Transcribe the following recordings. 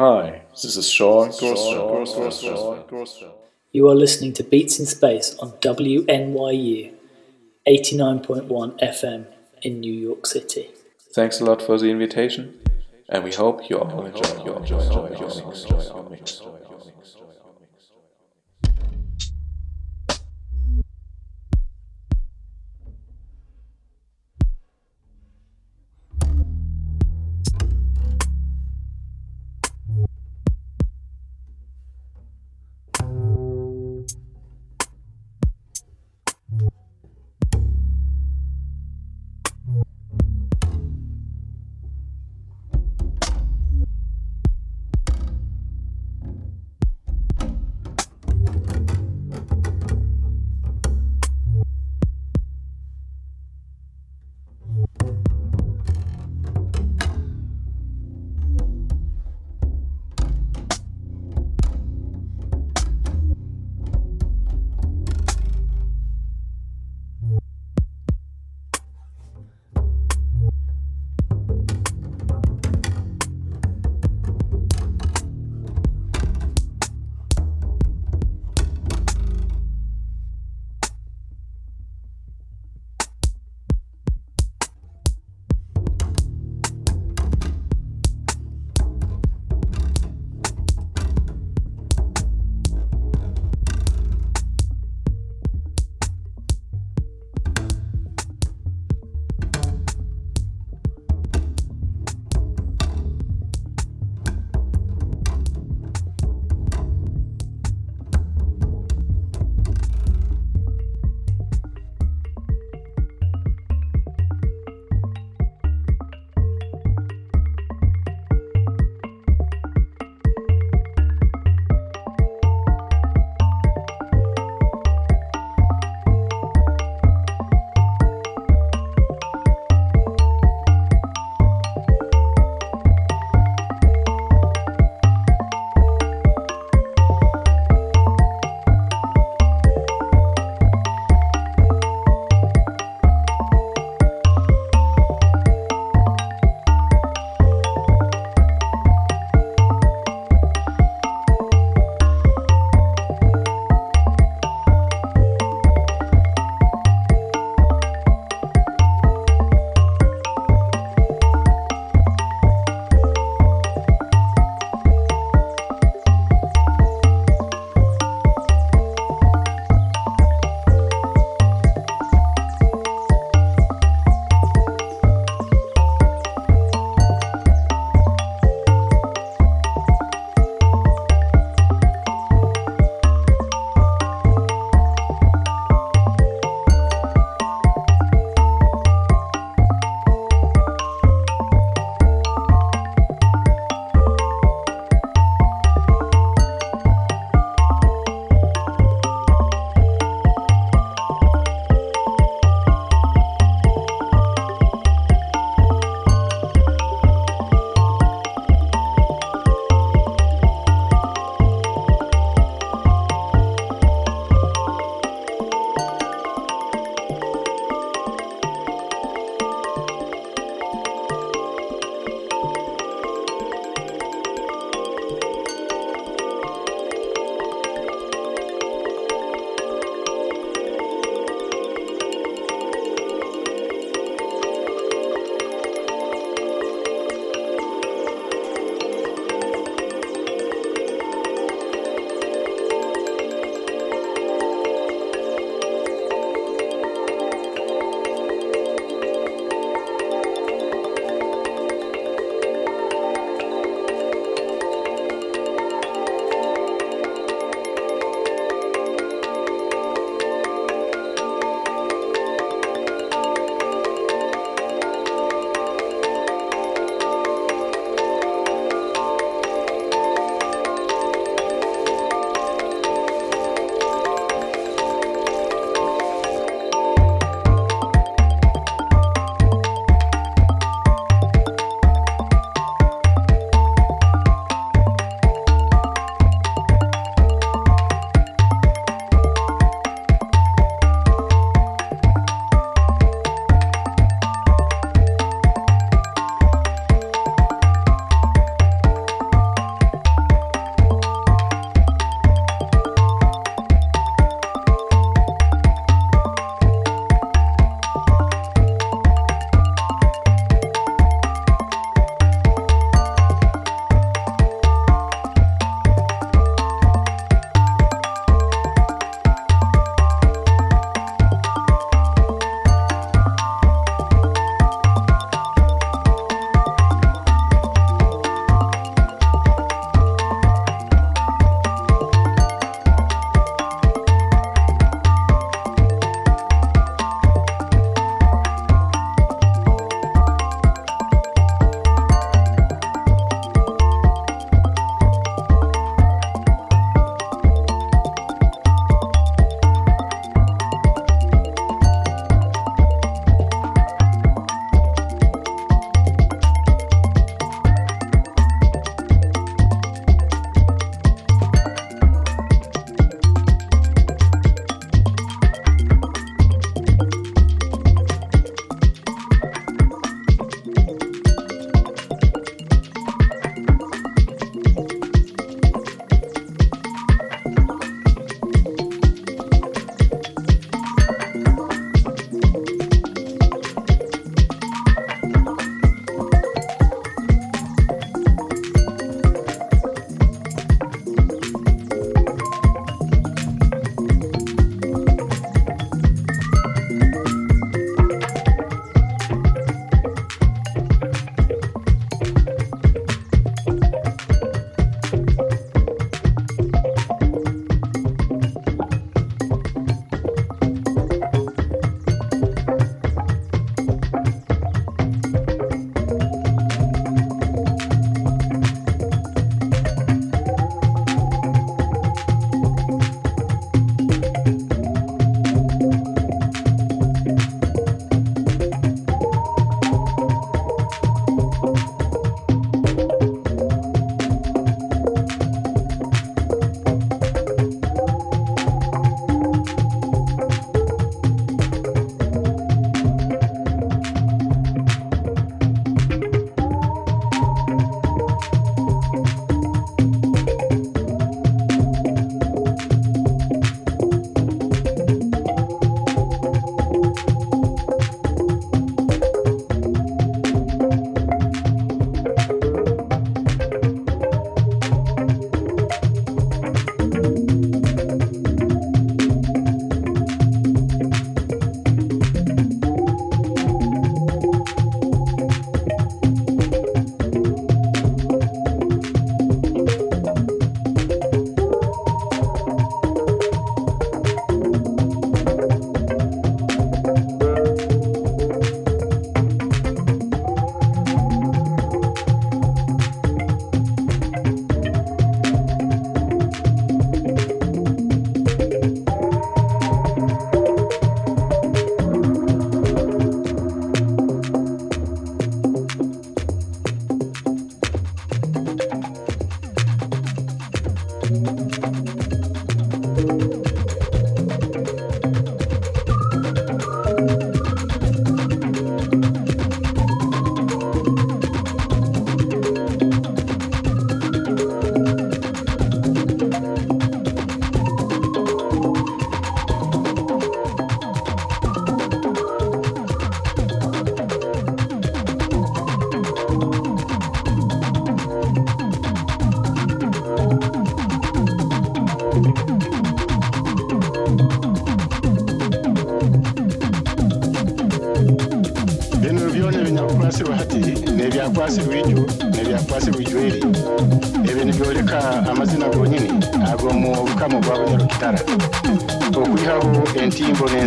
Hi, this is Sean You are listening to Beats in Space on WNYU 89.1 FM in New York City. Thanks a lot for the invitation, and we hope you all enjoy your enjoy our mix.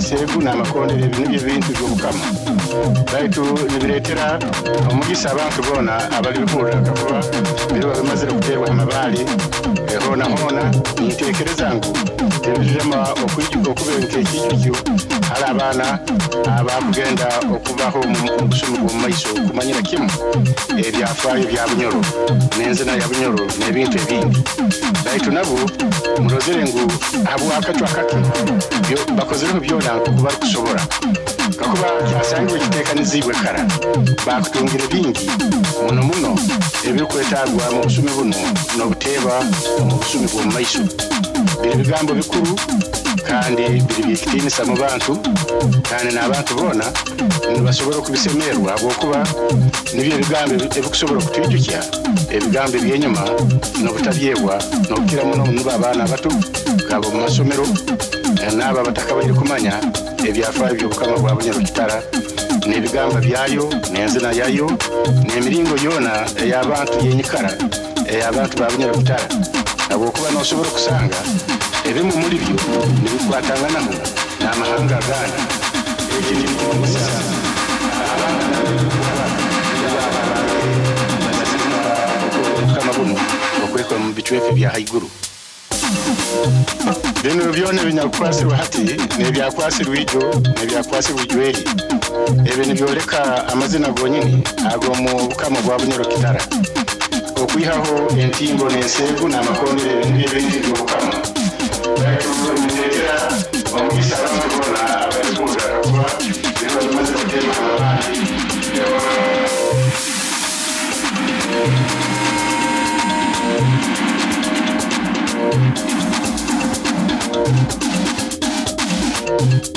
Entimbo n'ensegu n'amakondere ebyo nibyo bintu by'obukama. Baitu nibireetera omugisa abantu boona abalibihurira kakuba biriba bimazire kuteerwa amabaali hoona hoona ninteekereza ngu tebirirema okwijuka okuba nk'ekijukyo hari abaana abakugenda okubaho mu busumi bw'omu maiso kumanyira kimu ebyafaayo bya bunyoro n'enzina ya bunyoro n'ebintu ebindi. Baitu nabo murozere ngu habwakatwa kake byo- bakozereho byona nkuku barikusobora kakuba kyasangiwe kiteekanizibwe kara bakutungire bingi muno muno ebirikwetagwa mu busumi buno n'obuteeba omu busumi bw'omu maiso biri bigambo bikuru kandi biri byekitiinisa mu bantu kandi n'abantu boona nibasobora okubisemerwa habwokuba nibyo ebigambo ebi- ebikusobora okutwijukya ebigambo ebyenyuma n'obutabyebwa n'okukira muno nibo abaana abato gaba mu masomero eh, n'abo abatakabaire kumanya ebyafaayo by'obukama bwa bunyarukitara n'ebigamba byayo n'enzina yayo n'emiringo yoona ey'abantu yenyikara ey'abantu ba bunyarukitara habwokuba noosobora okusanga ebimu muri byo nibikwatanganaho n'amahanga agandi eki nibikumisa okwekora mu bicwefe bya haiguru bino byona ebinyakwasirwa hati nebyakwasirwa ijo nebyakwasirwa ijweri. Ebyo nibyoleka amazina gonyini ago mu bukama bwa bunyoro kitara. Okwihaho entimbo n'ensegu n'amakondere ebyo nibyo by'obukama you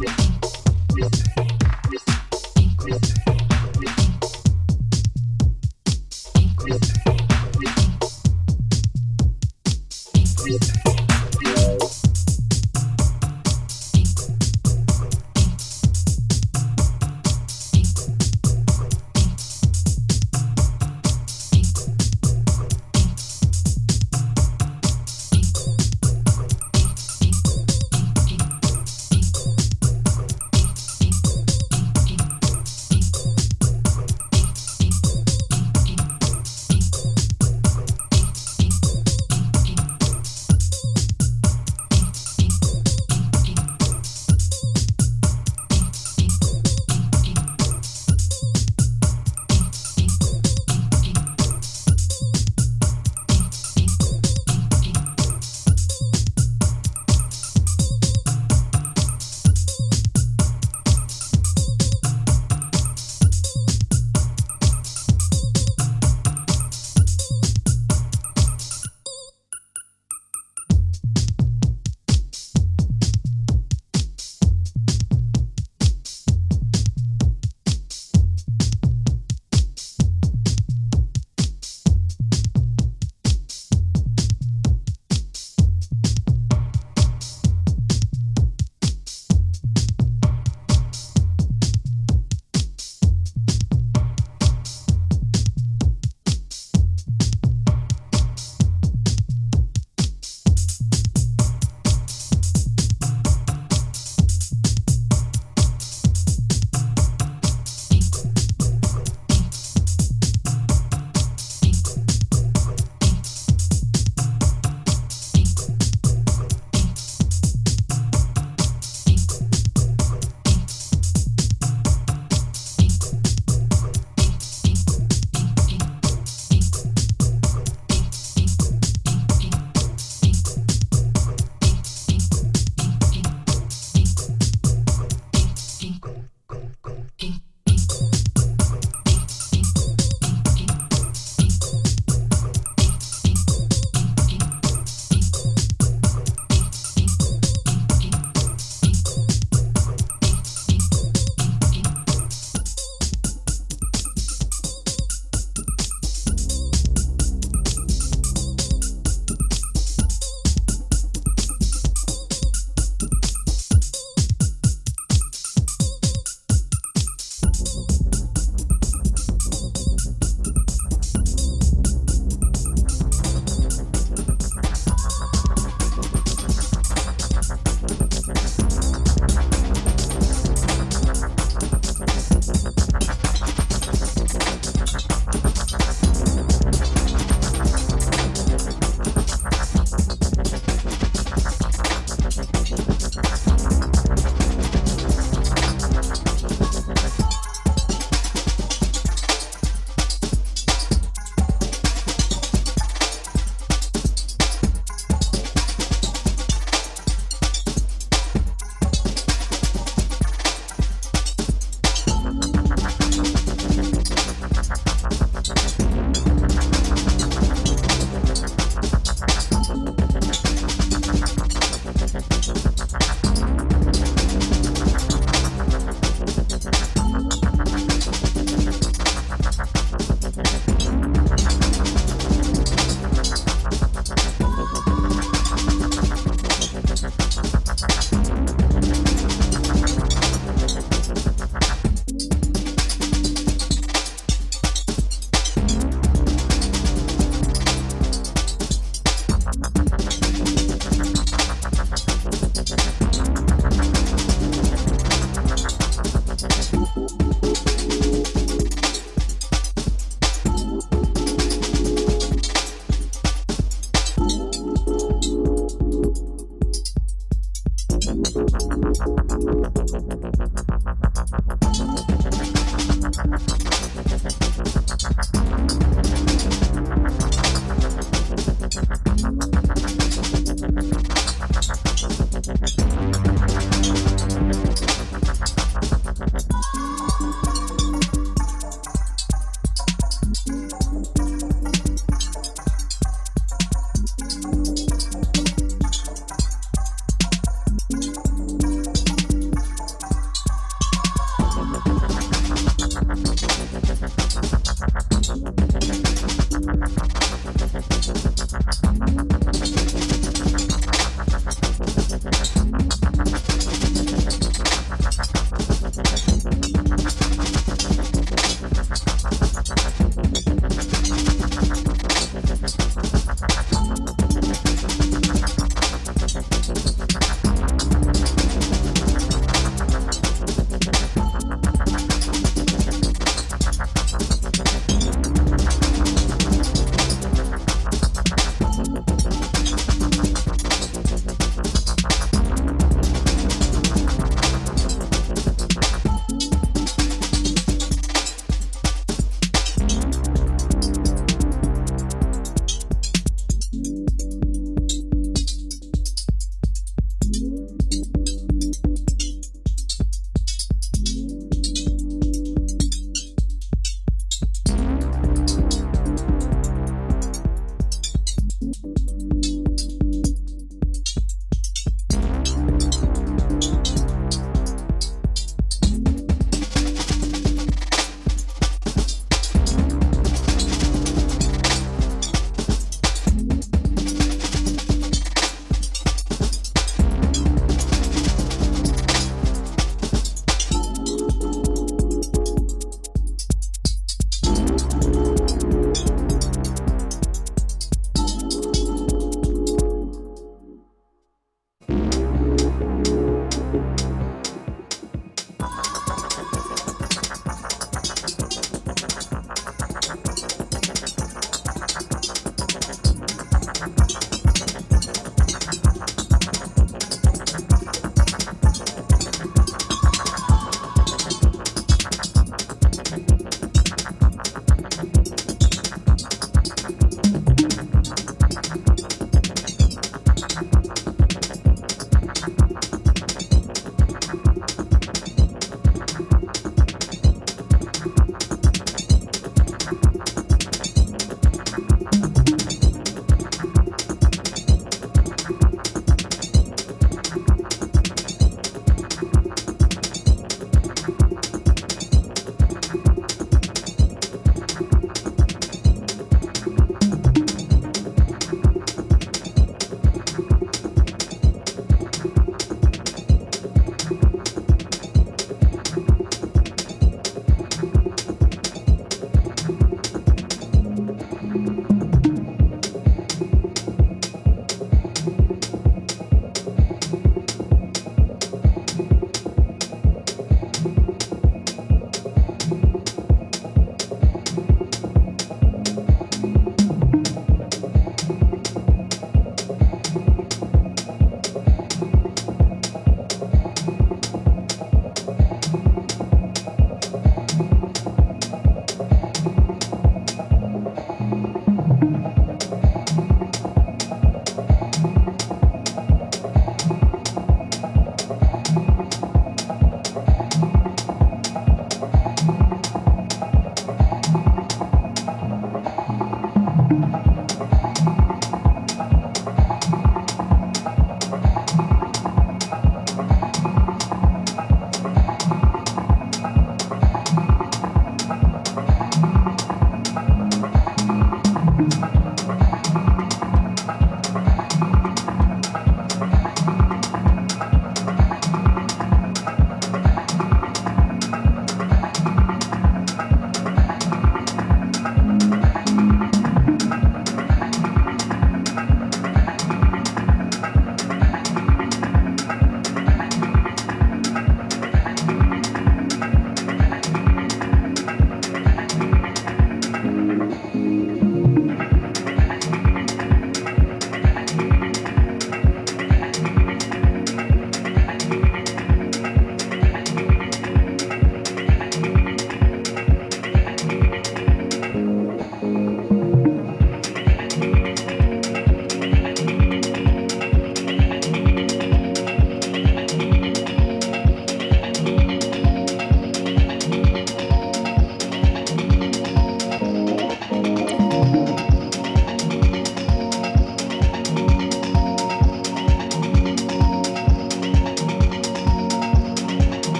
Thank you.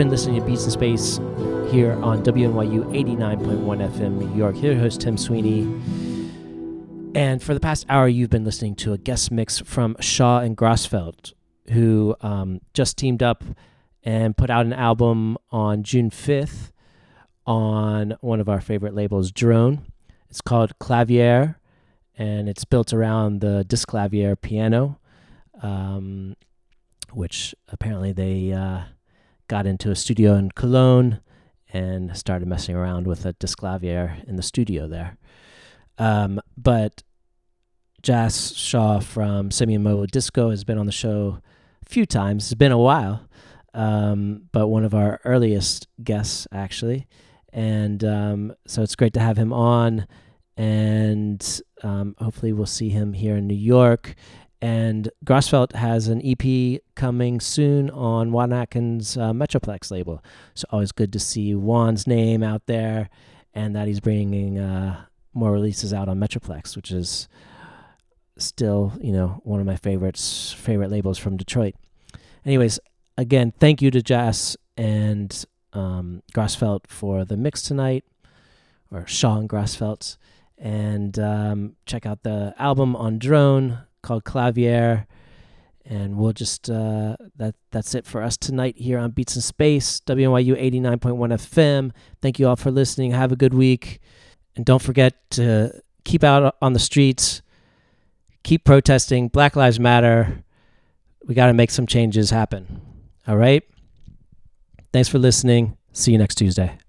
been listening to Beats in Space here on WNYU 89.1 FM New York. Here, host Tim Sweeney. And for the past hour, you've been listening to a guest mix from Shaw and Grossfeldt, who um, just teamed up and put out an album on June 5th on one of our favorite labels, Drone. It's called Klavier, and it's built around the Disklavier piano, um, which apparently they. Uh, got into a studio in Cologne and started messing around with a Disklavier in the studio there. Um, but Jas Shaw from Simian Mobile Disco has been on the show a few times. It's been a while, um, but one of our earliest guests, actually. And um, so it's great to have him on. And um, hopefully, we'll see him here in New York. And Grossfeldt has an EP coming soon on Juan Atkins' uh, Metroplex label. So always good to see Juan's name out there and that he's bringing uh, more releases out on Metroplex, which is still, you know, one of my favorites, favorite labels from Detroit. Anyways, again, thank you to Jas and um, for the mix tonight, or Sean Grossfeldt. And um, check out the album on Drone called Klavier. And we'll just uh, that that's it for us tonight here on Beats in Space, WNYU 89.1 FM. Thank you all for listening. Have a good week. And don't forget to keep out on the streets, keep protesting. Black Lives Matter. We got to make some changes happen. All right? Thanks for listening. See you next Tuesday.